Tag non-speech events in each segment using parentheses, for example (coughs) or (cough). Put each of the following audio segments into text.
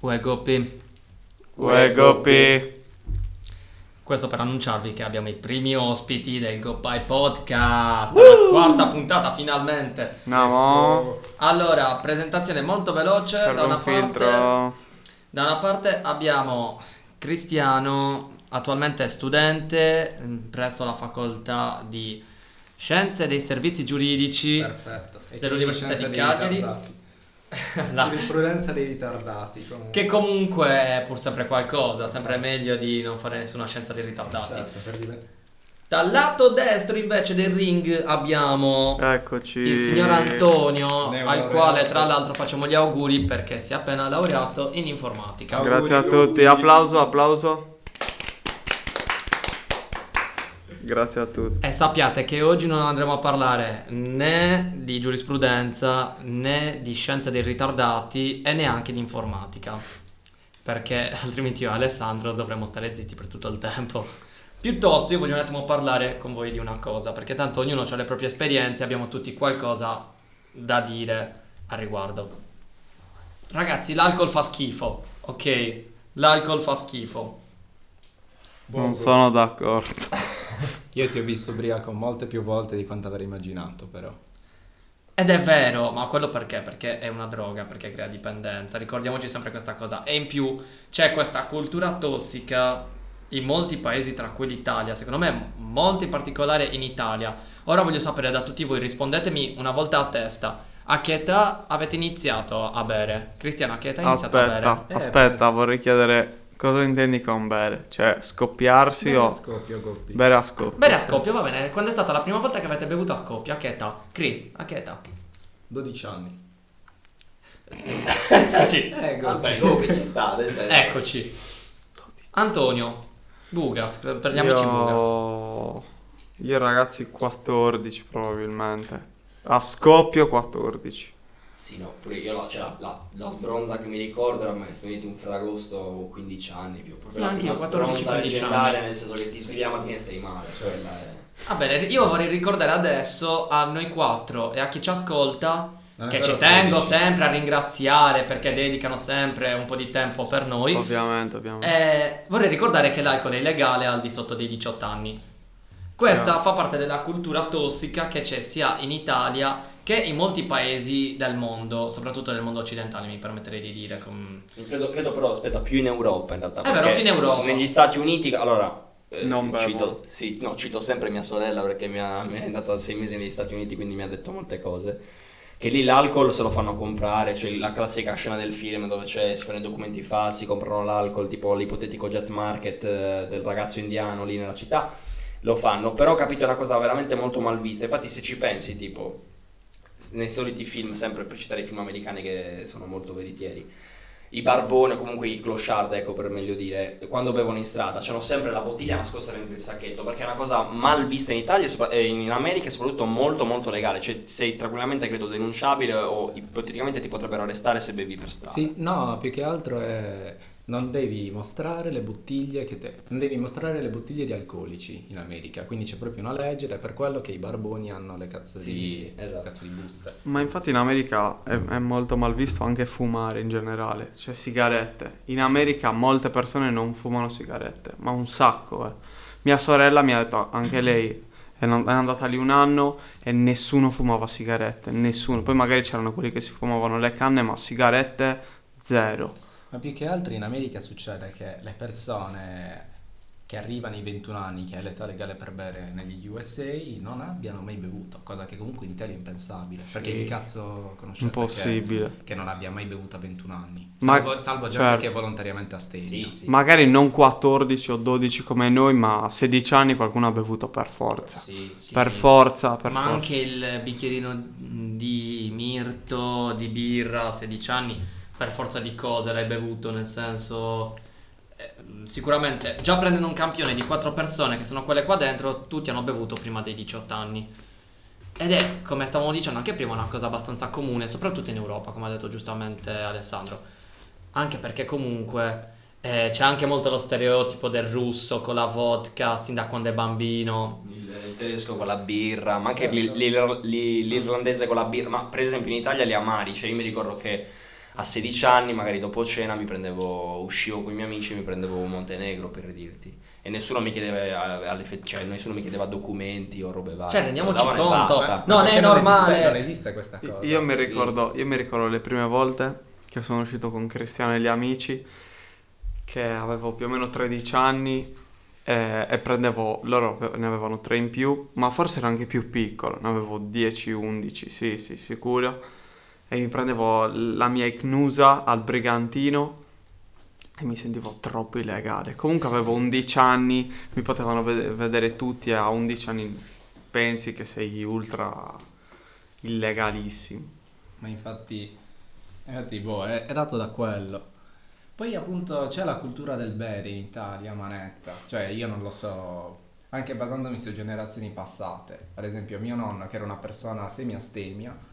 Uè, Goppi. questo per annunciarvi che abbiamo i primi ospiti del Goppai Podcast, la quarta puntata finalmente. Andiamo. Allora, presentazione molto veloce, da una, un parte, da una parte abbiamo Cristiano, attualmente studente mm, presso la facoltà di Scienze dei Servizi Giuridici Perfetto. Dell'Università di Cagliari. (laughs) La- Giurisprudenza dei ritardati. comunque. che comunque è pur sempre qualcosa, sempre meglio di non fare nessuna scienza dei ritardati. Certo, per dire- Dal lato destro invece del ring abbiamo Eccoci. il signor Antonio, al quale tra l'altro facciamo gli auguri perché si è appena laureato in informatica. Auguri, Grazie a auguri. tutti. Applauso, applauso. Grazie a tutti. E sappiate che oggi non andremo a parlare né di giurisprudenza né di scienze dei ritardati e neanche di informatica. Perché (laughs) altrimenti io e Alessandro dovremmo stare zitti per tutto il tempo. Piuttosto io voglio un attimo parlare con voi di una cosa, perché tanto ognuno ha le proprie esperienze, abbiamo tutti qualcosa da dire al riguardo. Ragazzi, l'alcol fa schifo, ok? L'alcol fa schifo. Non sono d'accordo. (laughs) Io ti ho visto ubriaco molte più volte di quanto avrei immaginato, però. Ed è vero, ma quello perché? Perché è una droga, perché crea dipendenza. Ricordiamoci sempre questa cosa. E in più c'è questa cultura tossica in molti paesi, tra cui l'Italia. Secondo me, molto in particolare in Italia. Ora voglio sapere da tutti voi, rispondetemi una volta a testa. A che età avete iniziato a bere? Cristiano, a che età hai iniziato a Aspetta, bere? Eh, aspetta, penso. vorrei chiedere cosa intendi con bere? Cioè, scoppiarsi Bere a o scoppio, Goppi. bere a scoppio? Bere a scoppio, va bene. Quando è stata la prima volta che avete bevuto a scoppio? A che età? Cri, a che età? 12 anni. Sì. Eh, Goppi. Vabbè, comunque ci sta, nel senso. Eccoci. Antonio, Bugas, prendiamoci Bugas. Io... Io ragazzi 14 probabilmente. A scoppio 14. Sì, no, pure io la, cioè, la, la, sbronza che mi ricordo era mai finito un Ferragosto avevo 15 anni più. Proprio Sì, la prima 14, sbronza 15 leggendaria, anni. nel senso che ti svegli la mattina e stai male. Quella è... Va bene, io vorrei ricordare adesso a noi quattro e a chi ci ascolta che ci tengo 13. sempre a ringraziare perché dedicano sempre un po' di tempo per noi. Ovviamente, ovviamente. Eh, vorrei ricordare che l'alcol è illegale al di sotto dei 18 anni. Questa Ah. fa parte della cultura tossica che c'è sia in Italia che in molti paesi del mondo, soprattutto nel mondo occidentale, mi permetterei di dire. com- Credo, credo però, aspetta, più in Europa in realtà. È vero, più in Europa. Negli Stati Uniti, allora... eh, Non cito, sì, no, cito sempre mia sorella perché mi, ha, mi è andata sei mesi negli Stati Uniti, quindi mi ha detto molte cose. Che lì l'alcol se lo fanno comprare, cioè la classica scena del film dove c'è, si fanno i documenti falsi, comprano l'alcol, tipo l'ipotetico jet market eh, del ragazzo indiano lì nella città, lo fanno. Però ho capito è una cosa veramente molto mal vista. Infatti se ci pensi, tipo, nei soliti film, sempre per citare i film americani che sono molto veritieri, i barboni o comunque i clochard, ecco per meglio dire, quando bevono in strada, c'hanno sempre la bottiglia nascosta dentro il sacchetto, perché è una cosa mal vista in Italia e in America e soprattutto molto molto legale, cioè sei tranquillamente credo denunciabile o ipoteticamente ti potrebbero arrestare se bevi per strada. Sì, no, più che altro è... Non devi mostrare le bottiglie che te... Non devi mostrare le bottiglie di alcolici in America, quindi c'è proprio una legge ed è per quello che i barboni hanno le cazzo Sì, di... sì, sì, esatto. cazzo di buste. Ma infatti in America è, è molto mal visto anche fumare in generale, cioè sigarette. In America molte persone non fumano sigarette, ma un sacco. Eh. Mia sorella mi ha detto, anche (laughs) lei è andata lì un anno e nessuno fumava sigarette, nessuno. Poi magari c'erano quelli che si fumavano le canne, ma sigarette zero. Ma più che altro in America succede che le persone che arrivano ai 21 anni, che è l'età legale per bere negli USA, non abbiano mai bevuto, cosa che comunque in Italia è impensabile. Sì. Perché chi cazzo conoscete Impossibile. Che, che non abbia mai bevuto a 21 anni? Ma- Salvo, salvo gente certo. che volontariamente astemia. Sì, sì. Magari non 14 o 12 come noi, ma a 16 anni qualcuno ha bevuto per forza. Sì, sì. Per forza, per Ma forza. anche il bicchierino di mirto, di birra a 16 anni, per forza di cose l'hai bevuto, nel senso... eh, Sicuramente, già prendendo un campione di 4 persone che sono quelle qua dentro, tutti hanno bevuto prima dei 18 anni. Ed è, come stavamo dicendo anche prima, una cosa abbastanza comune, soprattutto in Europa, come ha detto giustamente Alessandro. Anche perché comunque eh, c'è anche molto lo stereotipo del russo con la vodka, sin da quando è bambino. Il, il tedesco con la birra, ma anche l'ir- l'ir- l'irlandese con la birra, ma per esempio in Italia li amari, cioè io mi ricordo che a 16 anni, magari dopo cena, mi prendevo, uscivo con i miei amici e mi prendevo un Montenegro per dirti. E nessuno mi chiedeva, eh, alle fe- cioè, nessuno mi chiedeva documenti o robe varie. Cioè, rendiamoci conto, basta. No, non è Perché normale. esiste- non esiste questa cosa. Io mi, Sì. ricordo, io mi ricordo le prime volte che sono uscito con Cristiano e gli amici, che avevo più o meno 13 anni e, e prendevo, loro ne avevano 3 in più, ma forse ero anche più piccolo, ne avevo 10-11, sì, sì, sicuro. E mi prendevo la mia Icnusa al Brigantino e mi sentivo troppo illegale. Comunque avevo 11 anni, mi potevano vede- vedere tutti e a 11 anni pensi che sei ultra illegalissimo. Ma infatti, infatti boh, è, è dato da quello. Poi appunto c'è la cultura del bere in Italia, manetta. Cioè io non lo so, anche basandomi su generazioni passate. Ad esempio mio nonno, che era una persona semi-astemia,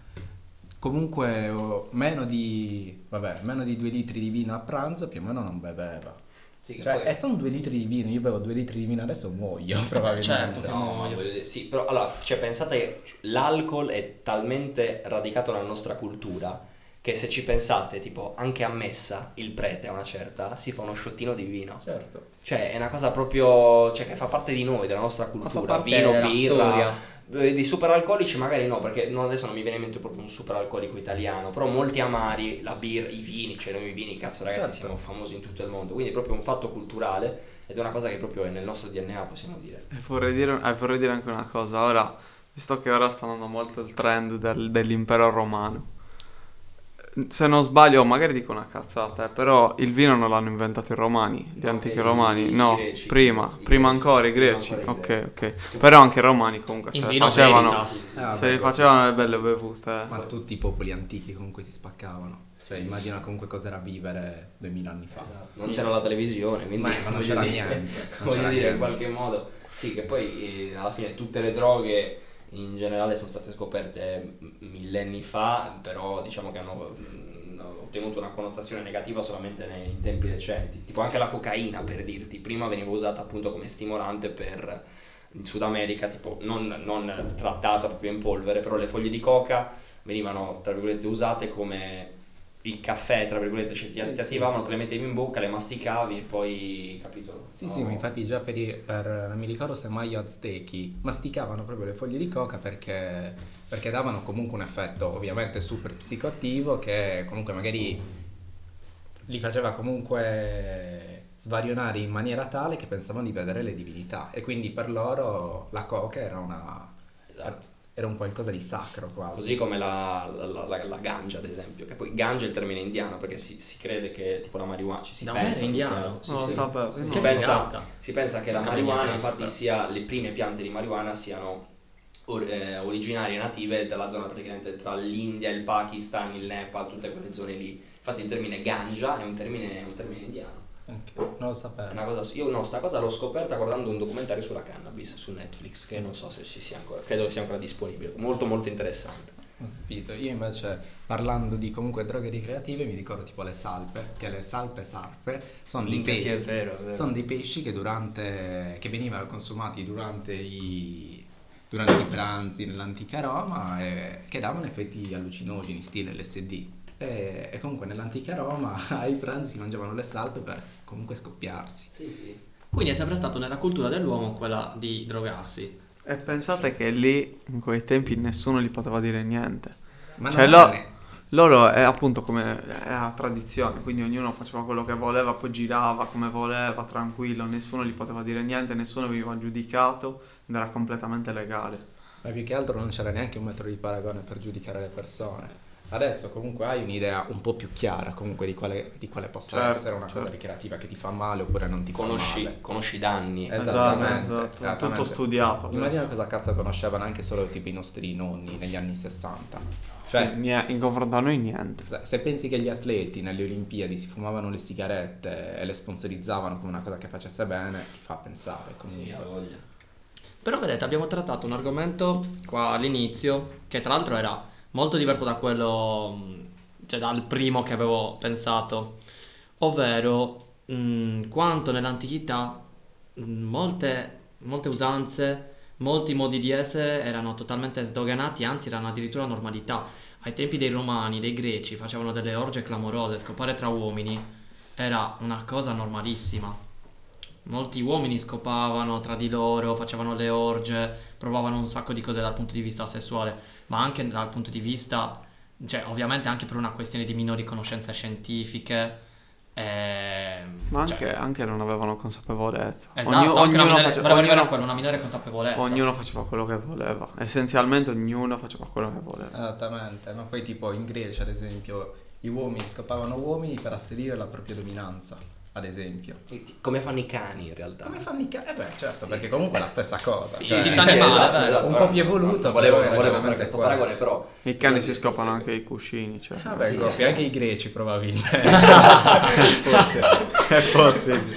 comunque oh, meno di, vabbè, meno di due litri di vino a pranzo più o meno non beveva. Sì, Cioè, poi- e sono due litri di vino, io bevo due litri di vino adesso muoio probabilmente. Certo che No, muoio. voglio dire, sì, però allora, cioè, pensate che l'alcol è talmente radicato nella nostra cultura che se ci pensate, tipo, anche a messa il prete a una certa si fa uno sciottino di vino. Certo. Cioè, è una cosa proprio, cioè, che fa parte di noi, della nostra Ma fa cultura. parte Vino, della birra, storia. Eh, di superalcolici magari no, perché non- adesso non mi viene in mente proprio un superalcolico italiano, però molti amari, la birra, i vini, cioè noi i vini, cazzo ragazzi, Certo. siamo famosi in tutto il mondo, quindi è proprio un fatto culturale ed è una cosa che proprio è nel nostro DNA, possiamo dire. E vorrei dire, eh, vorrei dire anche una cosa, ora, visto che ora sta andando molto il trend del- dell'impero romano, se non sbaglio, magari dico una cazzata, eh, però il vino non l'hanno inventato i romani, gli No, antichi romani, i no, greci. prima, I prima greci. ancora i Prima greci, ancora i ok, greci. ok, però anche i romani comunque se In le facevano, veritas. Ah, se le vabbè, facevano le belle bevute. eh. Ma tutti i popoli antichi comunque si spaccavano. Cioè, immagina comunque cos'era vivere 2000 anni fa. Esatto. Non c'era la televisione, quindi Ma- ma non (laughs) c'era dire- niente, non (laughs) voglio c'era dire, in niente. qualche modo, sì, che poi eh, alla fine tutte le droghe in generale sono state scoperte millenni fa, però diciamo che hanno ottenuto una connotazione negativa solamente nei tempi recenti. Tipo anche la cocaina, per dirti, prima veniva usata appunto come stimolante per in Sud America, tipo non, non trattata proprio in polvere, però le foglie di coca venivano, tra virgolette, usate come il caffè, tra virgolette, cioè ti, ti attivavano, te le mettevi in bocca, le masticavi e poi, capito? Sì, No. sì, ma infatti già per, i- per non mi ricordo se mai gli aztechi masticavano proprio le foglie di coca perché, perché davano comunque un effetto ovviamente super psicoattivo che comunque magari li faceva comunque svarionare in maniera tale che pensavano di vedere le divinità e quindi per loro la coca era una Esatto. Era un qualcosa di sacro quasi. Così come la, la, la, la- ganja, ad esempio, che poi ganja è il termine indiano perché si, si crede che tipo la marijuana ci si Davvero, pensa indiano? sì, Non lo sì. sapevo, Si, non- pensa, si pensa che la marijuana, infatti, però. sia le prime piante di marijuana siano or- eh, originarie native della zona praticamente tra l'India, il Pakistan, il Nepal, tutte quelle zone lì. Infatti il termine ganja è un termine, è un termine indiano. Ok, non lo sapevo. una cosa, io no, sta cosa l'ho scoperta guardando un documentario sulla cannabis su Netflix, che non so se ci sia ancora, credo che sia ancora disponibile. Molto molto interessante. Ho capito. Io invece parlando di comunque droghe ricreative mi ricordo tipo le salpe, che le salpe sarpe sono dei pesci. è vero, è vero. Sono dei pesci che durante che venivano consumati durante i durante i pranzi nell'antica Roma e che davano effetti allucinogeni stile LSD. E, e comunque nell'antica Roma (laughs) ai pranzi si mangiavano le salpe per comunque scoppiarsi. Sì, sì. Quindi è sempre stato nella cultura dell'uomo quella di drogarsi. E pensate che lì, in quei tempi, nessuno gli poteva dire niente. Ma Cioè, non lo- Loro è appunto come è la tradizione, quindi ognuno faceva quello che voleva, poi girava come voleva, tranquillo, nessuno gli poteva dire niente, nessuno veniva giudicato ed era completamente legale. Ma più che altro non c'era neanche un metro di paragone per giudicare le persone. Adesso comunque hai un'idea un po' più chiara comunque di quale, di quale possa Certo, essere una cosa certo. ricreativa che ti fa male oppure non ti fa Conosci, male. conosci i danni. Esattamente, esatto, tutto esattamente. studiato. Immagina adesso. cosa cazzo conoscevano anche solo tipo i nostri nonni negli anni 60. Sì, Cioè, nie- in confronto a noi niente. se pensi che gli atleti nelle Olimpiadi si fumavano le sigarette e le sponsorizzavano come una cosa che facesse bene, ti fa pensare comunque. Sì, ha voglia. Però vedete, abbiamo trattato un argomento qua all'inizio che tra l'altro era molto diverso da quello, cioè dal primo che avevo pensato, ovvero mh, quanto nell'antichità mh, molte, molte usanze, molti modi di essere erano totalmente sdoganati, anzi erano addirittura normalità. ai tempi dei romani, dei greci, facevano delle orge clamorose, scopare tra uomini era una cosa normalissima. Molti uomini scopavano tra di loro, facevano le orge, provavano un sacco di cose dal punto di vista sessuale, ma anche dal punto di vista, cioè ovviamente anche per una questione di minori conoscenze scientifiche. ehm, Ma cioè, anche, anche non avevano consapevolezza. Esatto, anche una ognuno, minore, face- volevo arrivare a ognuno- quello, una minore consapevolezza. ognuno faceva quello che voleva. Essenzialmente ognuno faceva quello che voleva. Esattamente, ma poi tipo in Grecia ad esempio i uomini scopavano uomini per asserire la propria dominanza, ad esempio. E ti- Come fanno i cani in realtà. Come fanno i cani? Eh beh certo, Sì. perché comunque è la stessa cosa. Sì, cioè, sì, nel sì, senso, animale, vero. un po' più evoluto. Volevo, volevo fare questo quello. paragone, però. I cani si Sì, scopano sì. anche i cuscini. Cioè. Vabbè, Sì. Goppi, anche i greci probabilmente. (laughs) è possibile. È possibile.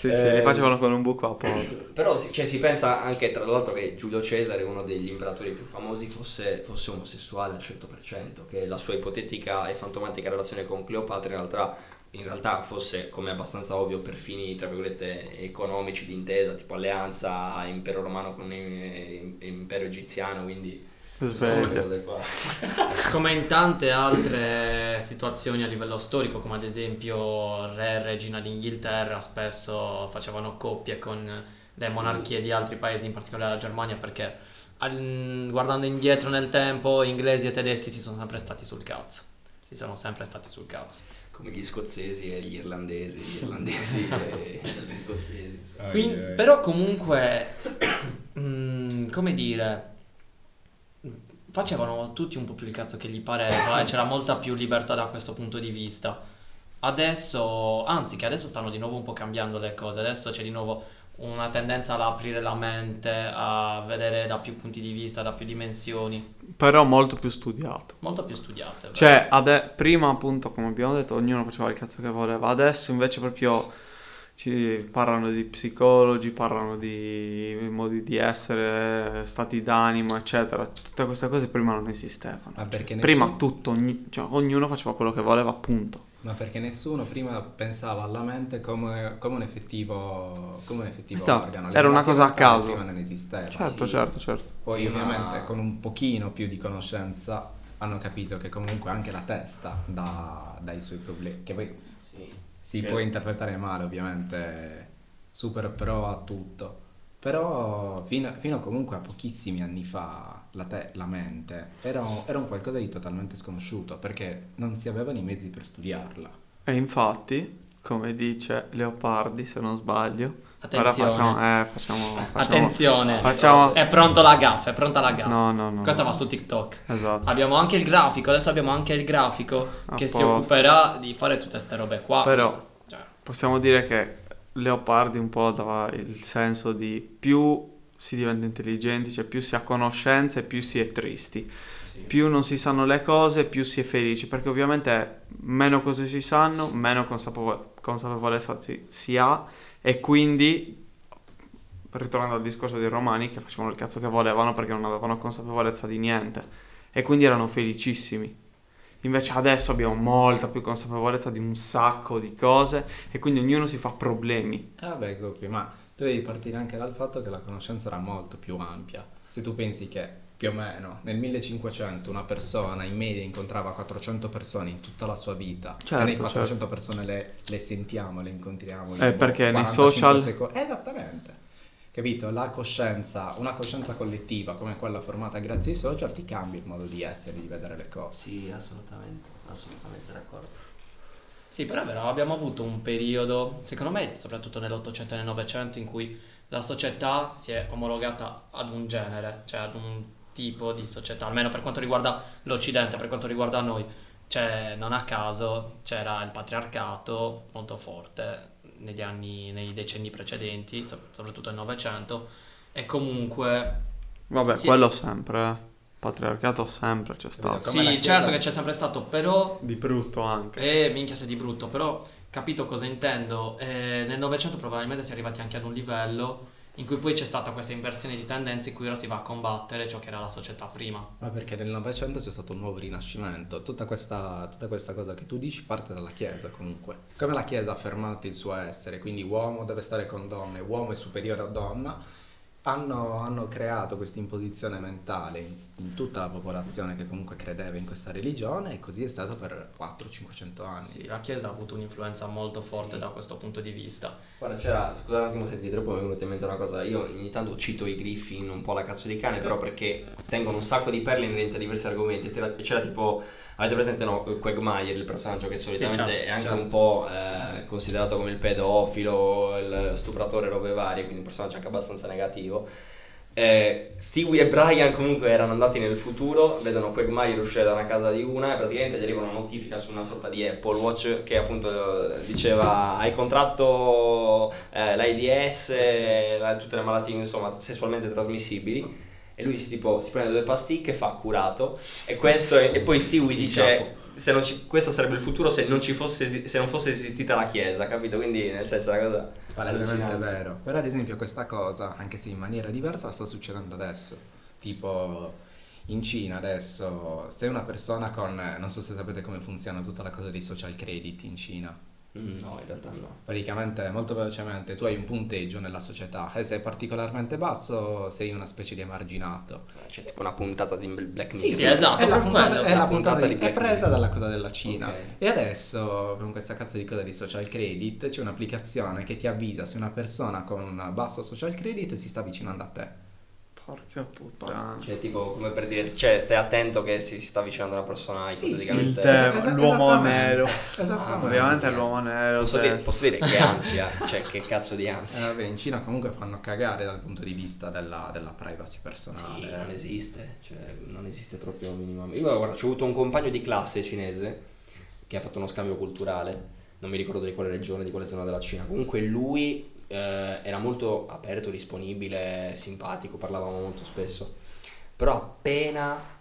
Sì, sì, li Eh, facevano con un buco apposta. Però si, cioè, si pensa anche tra l'altro che Giulio Cesare, uno degli imperatori più famosi, fosse, fosse omosessuale al 100%, che la sua ipotetica e fantomatica relazione con Cleopatra in realtà, in realtà fosse, come è abbastanza ovvio, per fini tra virgolette economici di intesa, tipo alleanza impero romano con eh, impero egiziano, quindi... Sveglia. (laughs) (laughs) Come in tante altre situazioni a livello storico, come ad esempio re e regina d'Inghilterra spesso facevano coppie con le monarchie di altri paesi, in particolare la Germania, perché guardando indietro nel tempo, inglesi e tedeschi si sono sempre stati sul cazzo. Si sono sempre stati sul cazzo. Come gli scozzesi e gli irlandesi, gli irlandesi e (laughs) gli scozzesi. Quin- però comunque, (coughs) mm, come dire, facevano tutti un po' più il cazzo che gli pareva e (laughs) c'era molta più libertà da questo punto di vista. Adesso, anzi che adesso stanno di nuovo un po' cambiando le cose, adesso c'è di nuovo una tendenza ad aprire la mente, a vedere da più punti di vista, da più dimensioni, Però molto più studiato. molto più studiate. vero? Cioè, ade- prima appunto, come abbiamo detto, ognuno faceva il cazzo che voleva. Adesso invece proprio ci parlano di psicologi, parlano di modi di essere, stati d'animo, eccetera. Tutte queste cose prima non esistevano. Perché Prima nessuno- tutto, ogni- cioè, ognuno faceva quello che voleva, appunto. Ma perché nessuno prima pensava alla mente come, come un effettivo, come un effettivo Esatto, organo. era una cosa a caso. Prima non esisteva. Certo, sì. certo, certo. Poi ovviamente con un pochino più di conoscenza hanno capito che comunque anche la testa dà, dà i suoi problemi. Che poi Sì. si Che- può interpretare male ovviamente, super pro a tutto. Però fino, fino comunque a pochissimi anni fa la, te- la mente era, un- era un qualcosa di totalmente sconosciuto perché non si avevano i mezzi per studiarla. E infatti, come dice Leopardi, se non sbaglio, ora Attenzione. facciamo, eh, facciamo, facciamo Attenzione. Facciamo, È pronto la gaffa, è pronta la gaffa. no, no, no. Questa no. va su TikTok. Esatto. Abbiamo anche il grafico, adesso abbiamo anche il grafico che si posto. occuperà di fare tutte queste robe qua. Però Cioè, possiamo dire che Leopardi un po' dava il senso di più si diventa intelligenti, cioè più si ha conoscenze, più si è tristi. Sì. Più non si sanno le cose, più si è felici, perché ovviamente meno cose si sanno, meno consapevo- consapevolezza si, si ha e quindi, ritornando al discorso dei romani, che facevano il cazzo che volevano perché non avevano consapevolezza di niente e quindi erano felicissimi. Invece adesso abbiamo molta più consapevolezza di un sacco di cose e quindi ognuno si fa problemi. Eh vabbè, Goppi, ma tu devi partire anche dal fatto che la conoscenza era molto più ampia. Se tu pensi che più o meno nel 1500 una persona in media incontrava 400 persone in tutta la sua vita, Certo, e noi 400 persone le, le sentiamo, le incontriamo. in Eh, perché nei 45 social- seco- Esattamente. Capito? La coscienza, una coscienza collettiva come quella formata grazie ai social ti cambia il modo di essere, di vedere le cose. Sì, assolutamente, assolutamente d'accordo. Sì, però è vero, abbiamo avuto un periodo, secondo me, soprattutto nell'Ottocento e nel Novecento, in cui la società si è omologata ad un genere, cioè ad un tipo di società, almeno per quanto riguarda l'Occidente, per quanto riguarda noi. Cioè, non a caso c'era il patriarcato molto forte negli anni, nei decenni precedenti, so- soprattutto nel Novecento, e comunque Vabbè, quello sempre, eh. Patriarcato sempre c'è stato. Come Sì, certo che c'è sempre stato, però Di brutto anche. Eh, minchia se di brutto, però capito cosa intendo. Eh, nel Novecento probabilmente si è arrivati anche ad un livello in cui poi c'è stata questa inversione di tendenze in cui ora si va a combattere ciò che era la società prima. Ma perché nel Novecento c'è stato un nuovo rinascimento. Tutta questa, tutta questa cosa che tu dici parte dalla Chiesa comunque. Come la Chiesa ha affermato il suo essere, quindi uomo deve stare con donne, uomo è superiore a donna, hanno, hanno creato questa imposizione mentale in, in tutta la popolazione che comunque credeva in questa religione e così è stato per 400-500 anni. Sì, la Chiesa ha avuto un'influenza molto forte Sì. da questo punto di vista. Guarda, c'era, scusate un attimo se ti troppo mi è venuta in mente una cosa, io ogni tanto cito i Griffin un po' la cazzo di cane, però perché tengono un sacco di perle inerenti a diversi argomenti, c'era- tipo, avete presente no, Quagmire, il personaggio che solitamente certo, è anche certo. un po' eh, considerato come il pedofilo, il stupratore, robe varie, quindi un personaggio anche abbastanza negativo. Eh, Stewie e Brian comunque erano andati nel futuro, vedono Quagmire uscire da una casa di una e praticamente gli arriva una notifica su una sorta di Apple Watch che appunto eh, diceva hai contratto eh, l'AIDS, la- tutte le malattie insomma sessualmente trasmissibili e lui si, tipo, si prende due pasticche, fa curato e, questo è- e poi Stewie dice capo. se non ci- questo sarebbe il futuro se non, ci fosse, se non fosse esistita la Chiesa, capito? Quindi nel senso una cosa Palesemente vero. Però ad esempio questa cosa, anche se in maniera diversa, sta succedendo adesso. Tipo in Cina adesso, se una persona con... Non so se sapete come funziona tutta la cosa dei social credit in Cina. Mm, No, in realtà no. Praticamente, molto velocemente, tu hai un punteggio nella società e se è particolarmente basso sei una specie di emarginato. C'è tipo una puntata di Black Mirror. sì, esatto, È la puntata, quello. è la puntata puntata di, di è presa dalla cosa della Cina. Ok. E adesso, con questa cazzo di cosa di social credit, c'è un'applicazione che ti avvisa se una persona con un basso social credit si sta avvicinando a te. Porca puttana. Cioè, tipo, come per dire, cioè, stai attento che si sta avvicinando una persona Sì, ipoteticamente. Il tema, Esatto, l'uomo esattamente. nero. Esattamente. Ovviamente è l'uomo nero. Posso se- dire, posso dire che ansia, (laughs) cioè, che cazzo di Eh, ansia. vabbè, in Cina comunque fanno cagare dal punto di vista della, della privacy personale. Sì, non esiste, cioè, non esiste proprio minimamente. Io guarda, ho avuto un compagno di classe cinese che ha fatto uno scambio culturale, non mi ricordo di quale regione, di quale zona della Cina. Comunque lui eh, era molto aperto, disponibile, simpatico, parlavamo molto spesso. Però appena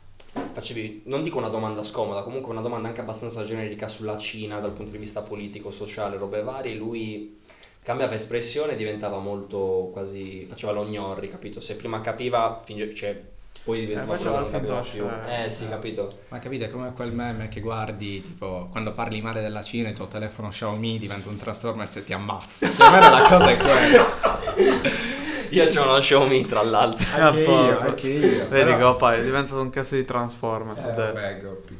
facevi, non dico una domanda scomoda, comunque una domanda anche abbastanza generica sulla Cina dal punto di vista politico, sociale, robe varie, lui cambiava espressione e diventava molto quasi faceva lo gnorri, capito? Se prima capiva, finge, cioè poi diventava Eh, capiva più. scemo. Eh sì, capito? Ma capite è come quel meme che guardi, tipo, quando parli male della Cina il tuo telefono Xiaomi diventa un Transformers e ti ammazza. Cioè, me la cosa è quella. (laughs) Io c'ho uno Xiaomi tra l'altro. Anche Ah, io, anche io. Vedi però- Coppa, è diventato un caso di Transformer. Eh, vabbè, Goppi.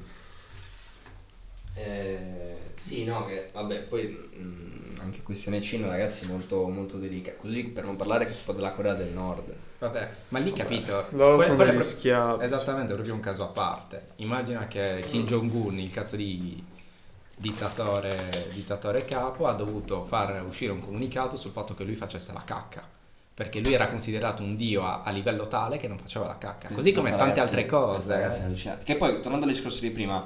Eh, sì, no, che vabbè, poi mh, anche questione Cina, ragazzi, molto, molto delicata. Così per non parlare che tipo della Corea del Nord. Vabbè, ma lì capito. Loro que- sono degli pro- schiavi. Esattamente, è proprio un caso a parte. Immagina che Kim Jong-un, il cazzo di dittatore, dittatore capo, ha dovuto far uscire un comunicato sul fatto che lui facesse la cacca. Perché lui era considerato un dio a, a livello tale che non faceva la cacca. Così come Questa tante ragazzi- altre cose. ragazzi è eh. allucinante. Che poi, tornando al discorso di prima,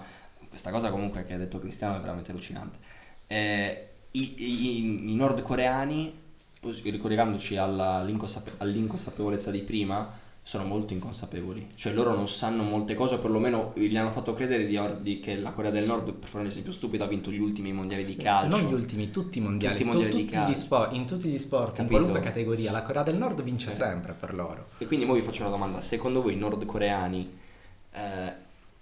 questa cosa comunque che ha detto Cristiano è veramente allucinante. Eh, i, i- i nordcoreani, ricollegandoci alla- all'inconsape- all'inconsapevolezza di prima, sono molto inconsapevoli. Cioè loro non sanno molte cose, o perlomeno gli hanno fatto credere di di- che la Corea del Nord, per fare un esempio stupido, ha vinto gli ultimi mondiali di calcio. Non gli ultimi, tutti i mondiali. Tutti i mondiali tu- di calcio. sport, in tutti gli sport, in Capito? qualunque categoria, la Corea del Nord vince Eh. sempre per loro. E quindi mo vi faccio una domanda, secondo voi i nordcoreani, eh,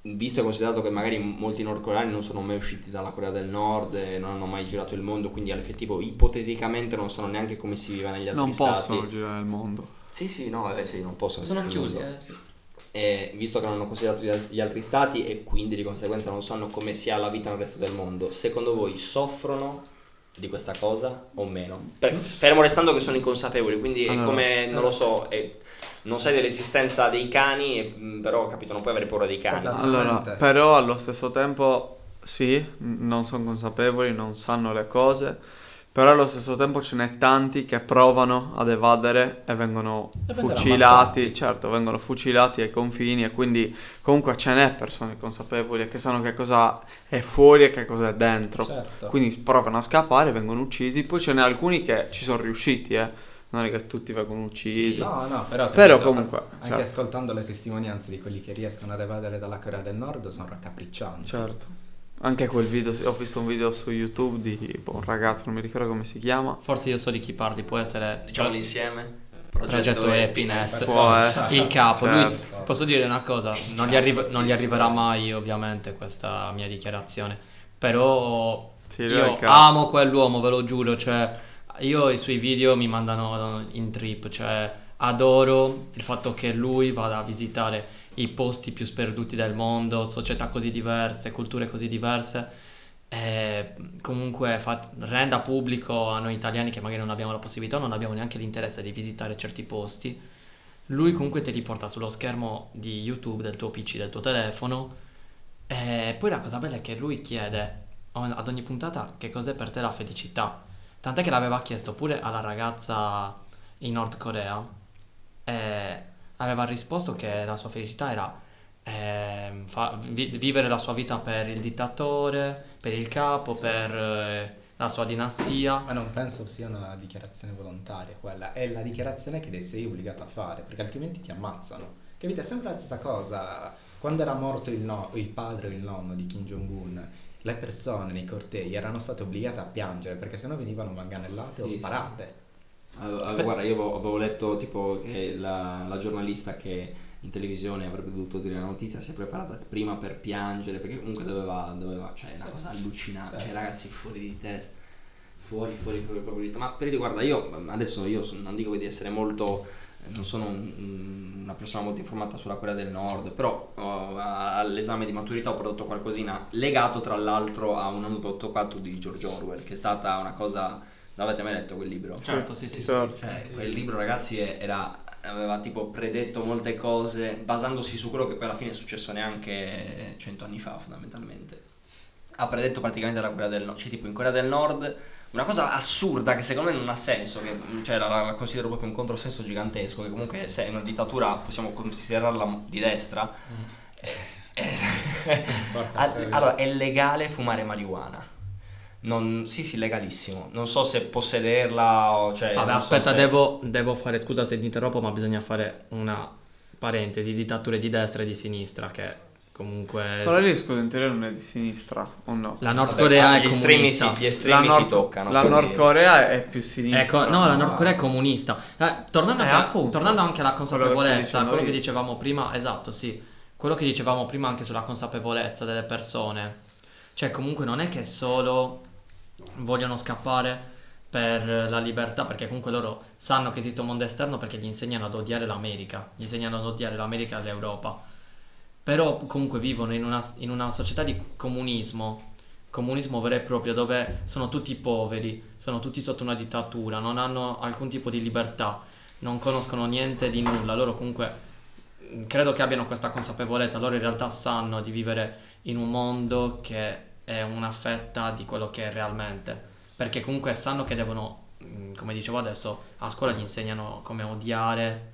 visto e considerato che magari molti nordcoreani non sono mai usciti dalla Corea del Nord e non hanno mai girato il mondo, quindi all'effettivo ipoteticamente non sanno neanche come si vive negli altri Non stati. possono girare il mondo. Sì, sì, no, eh, sì, non possono. Sono chiuso. chiusi, eh, sì. E visto che non hanno considerato gli altri stati e quindi di conseguenza non sanno come sia la vita nel resto del mondo, secondo voi soffrono di questa cosa o meno? Per- fermo restando che sono inconsapevoli, quindi è Allora, come, non lo so, è- non sai dell'esistenza dei cani, e- mh, però capito, non puoi avere paura dei cani. Esatto. Allora, però allo stesso tempo sì, non sono consapevoli, non sanno le cose, però allo stesso tempo ce n'è tanti che provano ad evadere e vengono E fucilati, certo, vengono fucilati ai confini e quindi comunque ce n'è persone consapevoli che sanno che cosa è fuori e che cosa è dentro. Certo. Quindi provano a scappare, vengono uccisi, poi ce n'è alcuni che ci sono riusciti, eh. Non è che tutti vengono uccisi. No, no, però, Però capito, comunque, anche certo. ascoltando le testimonianze di quelli che riescono ad evadere dalla Corea del Nord sono raccapriccianti. Certo. Anche quel video, ho visto un video su YouTube di boh, un ragazzo, non mi ricordo come si chiama. Forse io so di chi parli, può essere Diciamolo insieme. Progetto Happiness. Può, eh. il capo. Lui, Certo. posso dire una cosa, non gli, arriva- non gli arriverà mai ovviamente questa mia dichiarazione, però Sì, lui è il io capo. amo quell'uomo, ve lo giuro, cioè io i suoi video mi mandano in trip, cioè adoro il fatto che lui vada a visitare i posti più sperduti del mondo, società così diverse, culture così diverse e comunque fa- renda pubblico a noi italiani che magari non abbiamo la possibilità, non abbiamo neanche l'interesse di visitare certi posti. Lui comunque te li porta sullo schermo di YouTube del tuo PC, del tuo telefono e poi la cosa bella è che lui chiede ad ogni puntata che cos'è per te la felicità. Tant'è che l'aveva chiesto pure alla ragazza in Nord Corea aveva risposto che la sua felicità era ehm, fa- vi- vivere la sua vita per il dittatore, per il capo, per eh, la sua dinastia. Ma non penso sia una dichiarazione volontaria quella, è la dichiarazione che sei obbligato a fare, perché altrimenti ti ammazzano. Capite? È sempre la stessa cosa. Quando era morto il, no- il padre o il nonno di Kim Jong-un, le persone nei cortei erano state obbligate a piangere perché sennò venivano manganellate o Sì, sì. Allora, guarda, io avevo, avevo letto tipo che la, la giornalista che in televisione avrebbe dovuto dire la notizia si è preparata prima per piangere perché comunque doveva, doveva cioè è una cosa allucinante, cioè ragazzi fuori di testa, fuori, fuori, fuori proprio di testa. Ma per dire, guarda, io adesso io non dico di essere molto, non sono un- un- una persona molto informata sulla Corea del Nord, però oh, all'esame di maturità ho prodotto qualcosina legato tra l'altro a un 1984 di George Orwell, che è stata una cosa... L'avete mai letto quel libro? Certo, sì, sì. sì. Certo. Cioè, quel libro, ragazzi, era, aveva tipo predetto molte cose basandosi su quello che poi alla fine è successo neanche cento anni fa, fondamentalmente. Ha predetto praticamente la Corea del Nord. Cioè, tipo in Corea del Nord, una cosa assurda che secondo me non ha senso, che cioè, la, la considero proprio un controsenso gigantesco, che comunque se è una dittatura possiamo considerarla di destra. eh, (laughs) Al- allora, è legale fumare marijuana. Non- sì, sì, legalissimo. Non so se possederla o cioè. Vabbè, non so aspetta, se- devo, devo fare, scusa se ti interrompo, ma bisogna fare una parentesi, dittature di destra e di sinistra, che comunque... Quello lì, scusa, in teoria non è di sinistra, o no? La Nord Vabbè, Corea ah, è gli estremi comunista. gli estremi la si Nord, toccano. La quindi- Nord Corea è più sinistra. Ecco, no, la Nord ma- Corea è comunista. Eh, tornando, Eh, anche, appunto. tornando anche alla Quello che consapevolezza, dicendo quello che dicevamo prima, esatto, sì, quello che dicevamo prima anche sulla consapevolezza delle persone, cioè comunque non è che solo vogliono scappare per la libertà, perché comunque loro sanno che esiste un mondo esterno perché gli insegnano ad odiare l'America, gli insegnano ad odiare l'America e l'Europa, però comunque vivono in una, in una società di comunismo, comunismo vero e proprio, dove sono tutti poveri, sono tutti sotto una dittatura, non hanno alcun tipo di libertà, non conoscono niente di nulla, loro comunque mh, credo che abbiano questa consapevolezza, loro in realtà sanno di vivere in un mondo che è una fetta di quello che è realmente, perché comunque sanno che devono, mh, come dicevo adesso, a scuola gli insegnano come odiare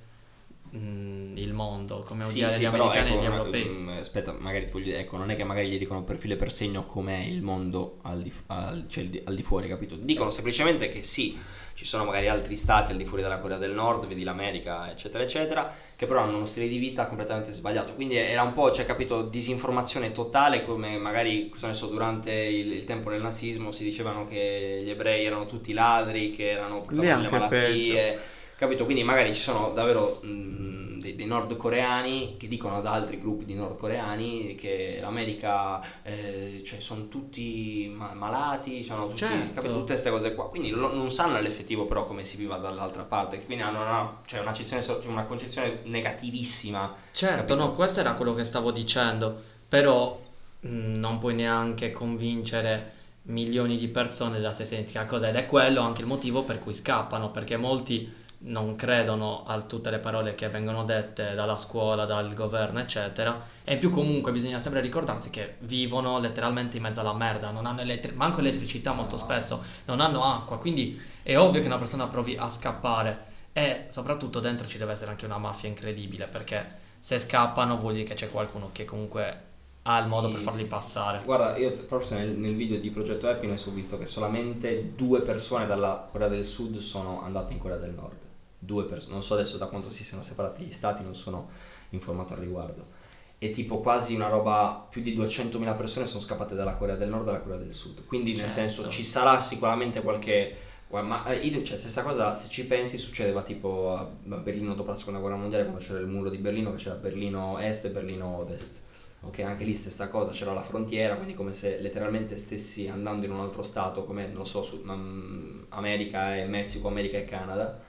mh, il mondo, come Sì, odiare sì, gli americani ecco, e gli ma- europei. mm, aspetta, magari ecco, non è che magari gli dicono per filo e per segno com'è il mondo al di, al- cioè al di fuori, capito? Dicono semplicemente che sì, ci sono magari altri stati al di fuori della Corea del Nord, vedi l'America, eccetera, eccetera, che però hanno uno stile di vita completamente sbagliato. Quindi era un po', cioè, capito, disinformazione totale, come magari, cosa ne so, durante il, il tempo del nazismo si dicevano che gli ebrei erano tutti ladri, che erano portavano le malattie. Capito? Quindi magari ci sono davvero mh, dei, dei nordcoreani che dicono ad altri gruppi di nordcoreani che l'America eh, cioè sono tutti ma- malati, sono tutti, Certo. capito? Tutte queste cose qua. Quindi lo- non sanno all'effettivo però come si viva dall'altra parte, quindi hanno una, cioè una, una concezione negativissima. Certo, capito? no, questo era quello che stavo dicendo, però mh, non puoi neanche convincere milioni di persone della stessa identica cosa ed è quello anche il motivo per cui scappano, perché molti non credono a tutte le parole che vengono dette dalla scuola, dal governo, eccetera, e in più comunque bisogna sempre ricordarsi che vivono letteralmente in mezzo alla merda, non hanno elettri- manco elettricità molto spesso, non hanno acqua, quindi è ovvio che una persona provi a scappare e soprattutto dentro ci deve essere anche una mafia incredibile, perché se scappano vuol dire che c'è qualcuno che comunque ha il Sì, modo per farli sì, passare. sì. Guarda, io forse nel, nel video di Progetto Happiness ho visto che solamente due persone dalla Corea del Sud sono andate in Corea del Nord. Due persone, non so adesso da quanto si siano separati gli stati, non sono informato al riguardo. E tipo quasi una roba, più di 200.000 persone sono scappate dalla Corea del Nord alla Corea del Sud. Quindi nel Certo. senso ci sarà sicuramente qualche... Ma eh, cioè, stessa cosa, se ci pensi, succedeva tipo a Berlino dopo la seconda guerra mondiale, quando c'era il muro di Berlino, che c'era Berlino Est e Berlino Ovest. Ok, anche lì stessa cosa, c'era la frontiera, quindi come se letteralmente stessi andando in un altro stato, come non lo so, su, mm, America e Messico, America e Canada.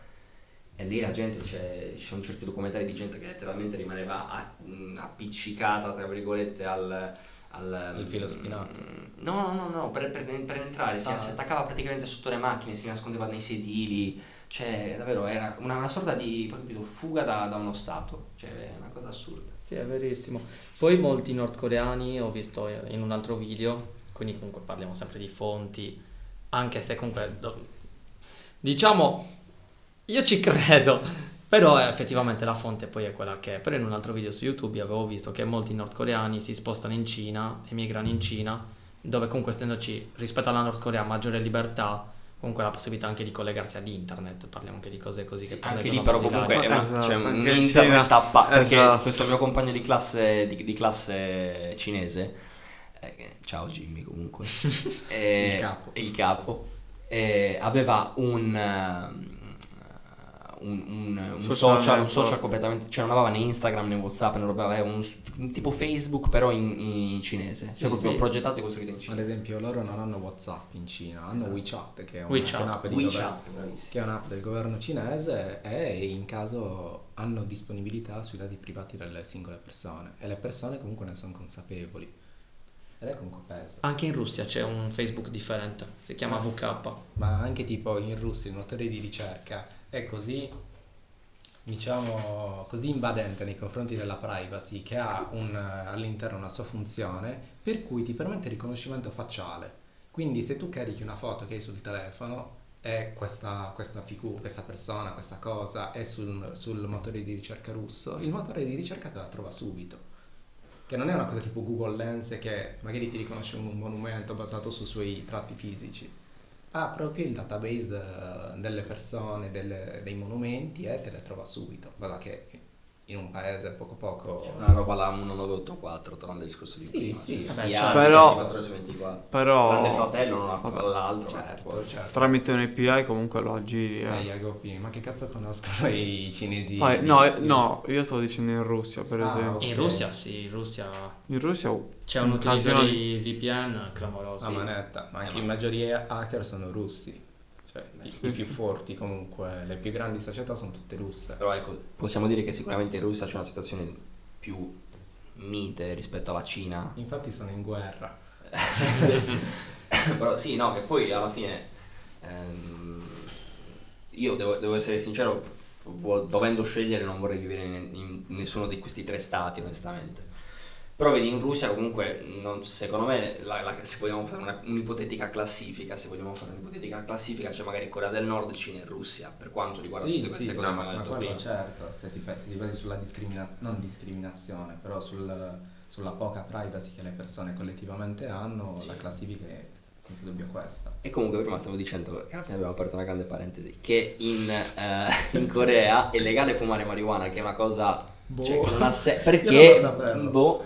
E lì la gente, cioè, ci sono certi documentari di gente che letteralmente rimaneva a- appiccicata, tra virgolette, al... al Il filo spinato. No, no, no, no, per, per- per entrare, si, Ah. si attaccava praticamente sotto le macchine, si nascondeva nei sedili, cioè davvero era una, una sorta di proprio fuga da, da uno Stato, cioè una cosa assurda. Sì, è verissimo. Poi molti nordcoreani, ho visto in un altro video, quindi comunque parliamo sempre di fonti, anche se comunque, do- diciamo, io ci credo, però eh, effettivamente la fonte poi è quella che è. Però in un altro video su YouTube avevo visto che molti nordcoreani si spostano in Cina, emigrano in Cina, dove comunque essendoci rispetto alla Nord Corea maggiore libertà, comunque la possibilità anche di collegarsi ad internet, parliamo anche di cose così che per noi Anche lì però comunque è una, Esatto, cioè, un internet a pa- perché Esatto. questo mio compagno di classe, di, di classe cinese, eh, ciao Jimmy comunque, (laughs) eh, Il capo. il capo, eh, aveva un, ehm, un, un- un Social social, un social completamente, cioè non aveva né Instagram né Whatsapp, né roba, aveva un, un tipo Facebook però in, in cinese, cioè Sì, proprio sì. progettato e costruito in Ad Cina. esempio loro non hanno Whatsapp in Cina, hanno Esatto. WeChat che è una- WeChat. un'app di WeChat, governo- che è un'app del governo cinese e in caso hanno disponibilità sui dati privati delle singole persone e le persone comunque ne sono consapevoli. Ed è comunque pesa. Anche in Russia c'è un Facebook differente, si chiama VK. Ma anche tipo in Russia il motore di ricerca è così, diciamo, così invadente nei confronti della privacy che ha un, all'interno una sua funzione per cui ti permette il riconoscimento facciale. Quindi se tu carichi una foto che hai sul telefono e questa, questa figura, questa persona, questa cosa è sul, sul motore di ricerca russo, il motore di ricerca te la trova subito. Che non è una cosa tipo Google Lens che magari ti riconosce un monumento basato sui suoi tratti fisici. Ha proprio il database eh, delle persone, delle- dei monumenti e te le trova subito. Guarda che in un paese poco poco... Una roba la 1984, tornando al discorso di Sì, prima. sì. cioè, Vabbè, spiati, Però- 24 ore su 24. Però Grande fratello, non ha Vabbè. l'altro. Certo, certo. tramite un API comunque lo aggiri. Eh, Eh. Ma che cazzo conoscono i cinesi? Poi- no, eh, di- no, io stavo dicendo in Russia, per Ah, esempio. In Ok. Russia sì, in Russia In Russia c'è un un utilizzo di VPN clamoroso. La manetta, ma Eh, anche ma- i maggiori hacker sono russi. Cioè, i, i più forti comunque, le più grandi società sono tutte russe. Però ecco, possiamo dire che sicuramente in Russia c'è una situazione più mite rispetto alla Cina. Infatti sono in guerra. (laughs) Però sì, no, che poi alla fine ehm, io devo, devo essere sincero, dovendo scegliere non vorrei vivere in, in nessuno di questi tre stati, onestamente. Però vedi, in Russia comunque, non- secondo me, la- la- se vogliamo fare una- un'ipotetica classifica, se vogliamo fare un'ipotetica classifica, c'è magari Corea del Nord, Cina e Russia, per quanto riguarda tutte queste cose no, ma, ma quello prima. certo, se ti, ti basi sulla discrimina- non discriminazione, però sul- sulla poca privacy che le persone collettivamente hanno, Sì. la classifica è senza dubbio questa. E comunque prima stavo dicendo, fine abbiamo aperto una grande parentesi, che in, eh, in Corea è legale fumare marijuana, che è una cosa cioè, che non ha se- (laughs) non perché boh,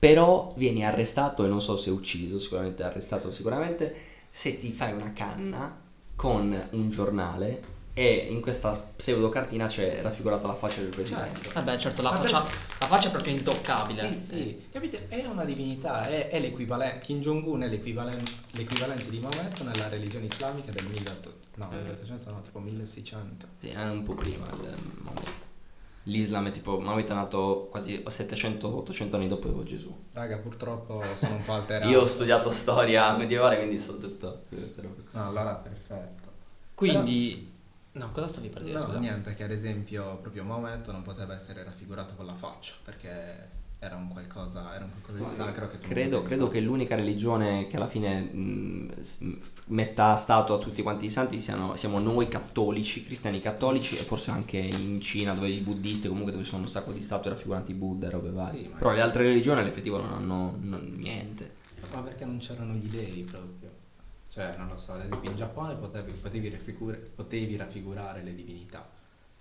però vieni arrestato e non so se ucciso, sicuramente arrestato sicuramente, se ti fai una canna con un giornale e in questa pseudo cartina c'è raffigurata la faccia del presidente. Vabbè, certo, la faccia, la faccia è proprio intoccabile. Sì, sì, capite? È una divinità, è, è l'equivalente, Kim Jong-un è l'equivalen- l'equivalente di Maometto nella religione islamica del 1800, no, 1800 no, tipo 1600. Sì, è un po' prima il Maometto. L'Islam è tipo, Maometto è nato quasi 700-800 anni dopo Gesù. Raga, purtroppo sono un po' alterato. Io ho studiato storia medievale, quindi so tutto su queste robe. No, allora perfetto. Quindi... No, cosa stavi per dire? No, scusa? niente, che ad esempio proprio Maometto non poteva essere raffigurato con la faccia, perché era un qualcosa, era un qualcosa di sacro che Credo, credo che l'unica religione che alla fine mh, s- m- metta a stato a tutti quanti i santi siano, siamo noi cattolici, cristiani cattolici e forse anche in Cina dove i buddisti comunque dove ci sono un sacco di statue raffiguranti Buddha e robe varie. Sì, Però le altre religioni all'effettivo non hanno non- niente. Ma perché non c'erano gli dei proprio? Cioè, non lo so, ad esempio in Giappone potevi, potevi, raffigura- potevi raffigurare le divinità,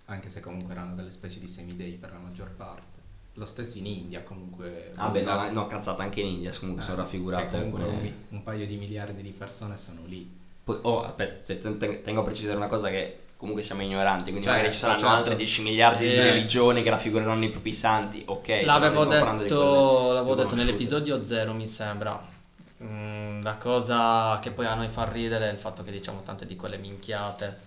anche se comunque erano delle specie di semidei per la maggior parte. Lo stesso in India comunque. Ah beh, no, no, cazzata, anche in India comunque eh, sono raffigurate comunque alcune... un, un paio di miliardi di persone sono lì. Poi, oh, aspetta, te- te- te- tengo a precisare una cosa che comunque siamo ignoranti, quindi Certo, magari ci saranno certo. altre 10 miliardi di Eh. religioni che raffigureranno i propri santi, ok. L'avevo di detto, l'avevo detto nell'episodio 0 mi sembra. Mm, la cosa che poi a noi fa ridere è il fatto che diciamo tante di quelle minchiate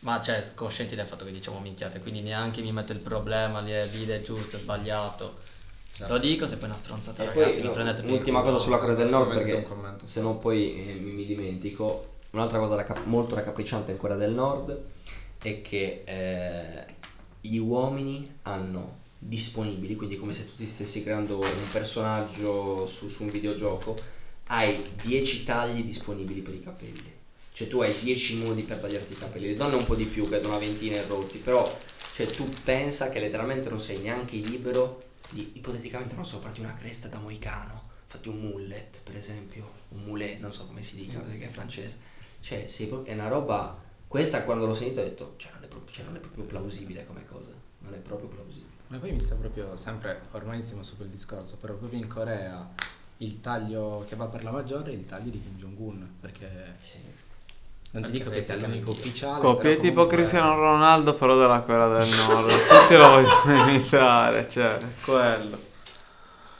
Ma cioè, coscienti del fatto che diciamo minchiate, quindi neanche mi metto il problema di dire è giusto, è sbagliato. Lo dico, se poi è una stronzata E ragazzi, poi lo prendete l'ultima cosa sulla Corea del Nord perché se no poi eh, mi, mi dimentico un'altra cosa racca- molto raccapricciante in Corea del Nord è che eh, gli uomini hanno disponibili quindi come se tu ti stessi creando un personaggio su, su un videogioco hai 10 tagli disponibili per i capelli cioè tu hai 10 modi per tagliarti i capelli. Le donne un po' di più credo una ventina e rotti però cioè tu pensa che letteralmente non sei neanche libero di ipoteticamente non so farti una cresta da moicano fatti un mullet per esempio. Un mulet non so come si dica perché è francese. Cioè proprio- è una roba questa quando l'ho sentita ho detto cioè non è proprio, cioè, non è proprio plausibile come cosa. Non è proprio plausibile. Ma poi mi sta proprio sempre, ormai siamo su quel discorso, però proprio in Corea il taglio che va per la maggiore è il taglio di Kim Jong-un, perché sì. Non ti Perché dico che sia l'unico ufficiale. Coppia però tipo comunque- Cristiano Ronaldo però della Corea del Nord. Tutti lo vogliono imitare, cioè, è quello.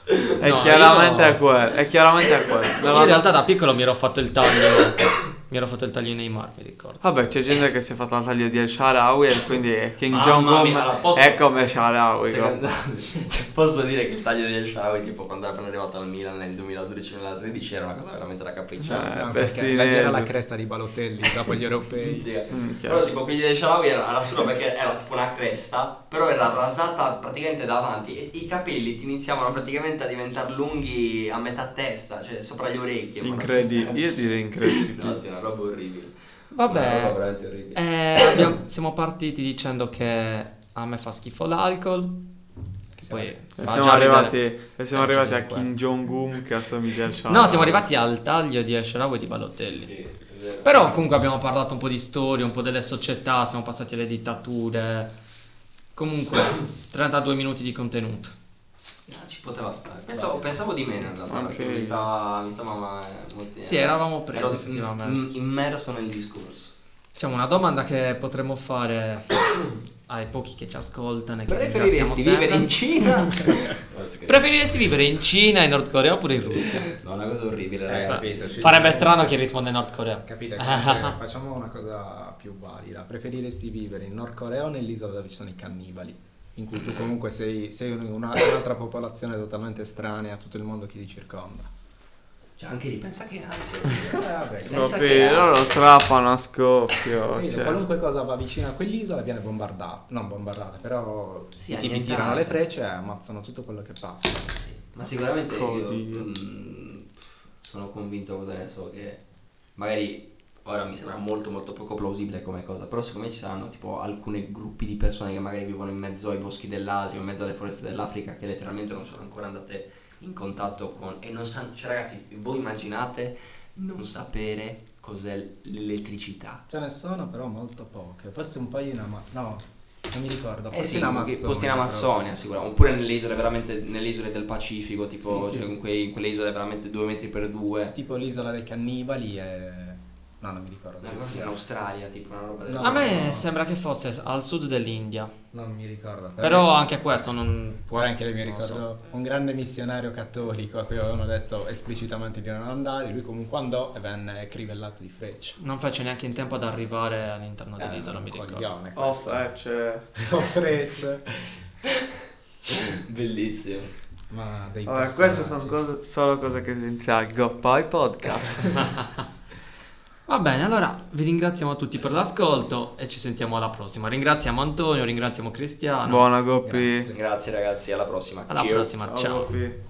È No, chiaramente io- è quello, è chiaramente quello. Io in realtà da piccolo mi ero fatto il taglio. Mi ero fatto il taglio Neymar, mi ricordo. Vabbè, c'è gente che si è fatta la taglia di El Sharawi e quindi King Mamma Jong-un allora posso- è come Sharawi. Secondo- (laughs) cioè, posso dire che il taglio di El Shaarawy tipo quando era appena arrivato al Milan nel 2012-2013 era una cosa veramente raccapricciante Eh, No, perché Bestinelli. leggera la cresta di Balotelli dopo gli europei. (laughs) Sì. Mm, Però tipo quelli del Sharawi era, era assurdo perché era tipo una cresta, però era rasata praticamente davanti e i capelli ti iniziavano praticamente a diventare lunghi a metà testa, cioè sopra le orecchie. Incredibile, io direi incredibile. (laughs) No, sì, è una roba orribile. Una roba Vabbè, veramente orribile. eh, abbiamo- siamo partiti dicendo che a me fa schifo l'alcol. Poi E siamo arrivati, e siamo Fa arrivati a Kim. Jong-un che assomiglia al Sharawi. No, siamo arrivati al taglio di Esharawi e di Balotelli. Sì. Però comunque abbiamo parlato un po' di storia, un po' delle società, siamo passati alle dittature. Comunque, 32 minuti di contenuto. Ah, ci poteva stare. Pensavo, pensavo di meno in realtà, perché mi stava, mi stava ma- molto... Sì, eravamo presi ero effettivamente. mm, immerso nel discorso. Diciamo una domanda che potremmo fare (coughs) ai pochi che ci ascoltano. e che Preferiresti vivere in. Cina? (laughs) Preferiresti vivere in Cina, in Nord Corea oppure in Russia? (laughs) No, una cosa orribile, Eh, ragazzi. capito, ci- Farebbe strano chi risponde Nord Corea. Capite? (laughs) Cioè, facciamo una cosa più valida. Preferiresti vivere in Nord Corea o nell'isola dove ci sono i cannibali? In cui tu comunque sei, sei una- un'altra popolazione totalmente estranea a tutto il mondo che ti circonda. Cioè, anche lì, pensa che ansia. (laughs) Eh, Proprio, loro trappano a scoppio. Cioè. Qualunque cosa va vicino a quell'isola viene bombardata, non bombardata, però Sì, i tipi annientata. tirano le frecce e ammazzano tutto quello che passa. Sì, Ma sicuramente io Oddio. mm, sono convinto cosa ne so che magari ora mi sembra molto molto poco plausibile come cosa, però secondo me ci saranno tipo alcuni gruppi di persone che magari vivono in mezzo ai boschi dell'Asia o in mezzo alle foreste dell'Africa che letteralmente non sono ancora andate in contatto con e non sanno, cioè ragazzi, voi immaginate non sapere cos'è l'elettricità. Ce ne sono però molto poche, forse un paio in Amazzonia, no, non mi ricordo, Eh sì, in Amazzonia. posti in. Amazzonia sicuramente, oppure nelle isole veramente nelle isole del Pacifico, tipo Sì, sì. cioè, in, quei- in quelle isole veramente due metri per due. Tipo l'isola dei cannibali e... no, non mi ricordo. No, dove forse sia. in Australia, tipo una roba del No. A me no. sembra che fosse al sud dell'India. Non mi ricordo. Però anche questo non può Poi anche lì mi non lo so. ricordo un grande missionario cattolico a cui avevano detto esplicitamente di non andare, lui comunque andò e venne crivellato di frecce. Non fece neanche in tempo ad arrivare all'interno Eh, dell'isola, mi ricordo. eh, c'è... Con frecce. (laughs) (laughs) Bellissimo. Ma dei Vabbè, queste sono cose- solo cose che senti al Go Poi Podcast. (laughs) Va bene, allora vi ringraziamo tutti per l'ascolto e ci sentiamo alla prossima. Ringraziamo Antonio, ringraziamo Cristiano. Buona Goppi. Grazie. Grazie ragazzi, alla prossima. Alla Cheers. prossima, ciao. Goppi.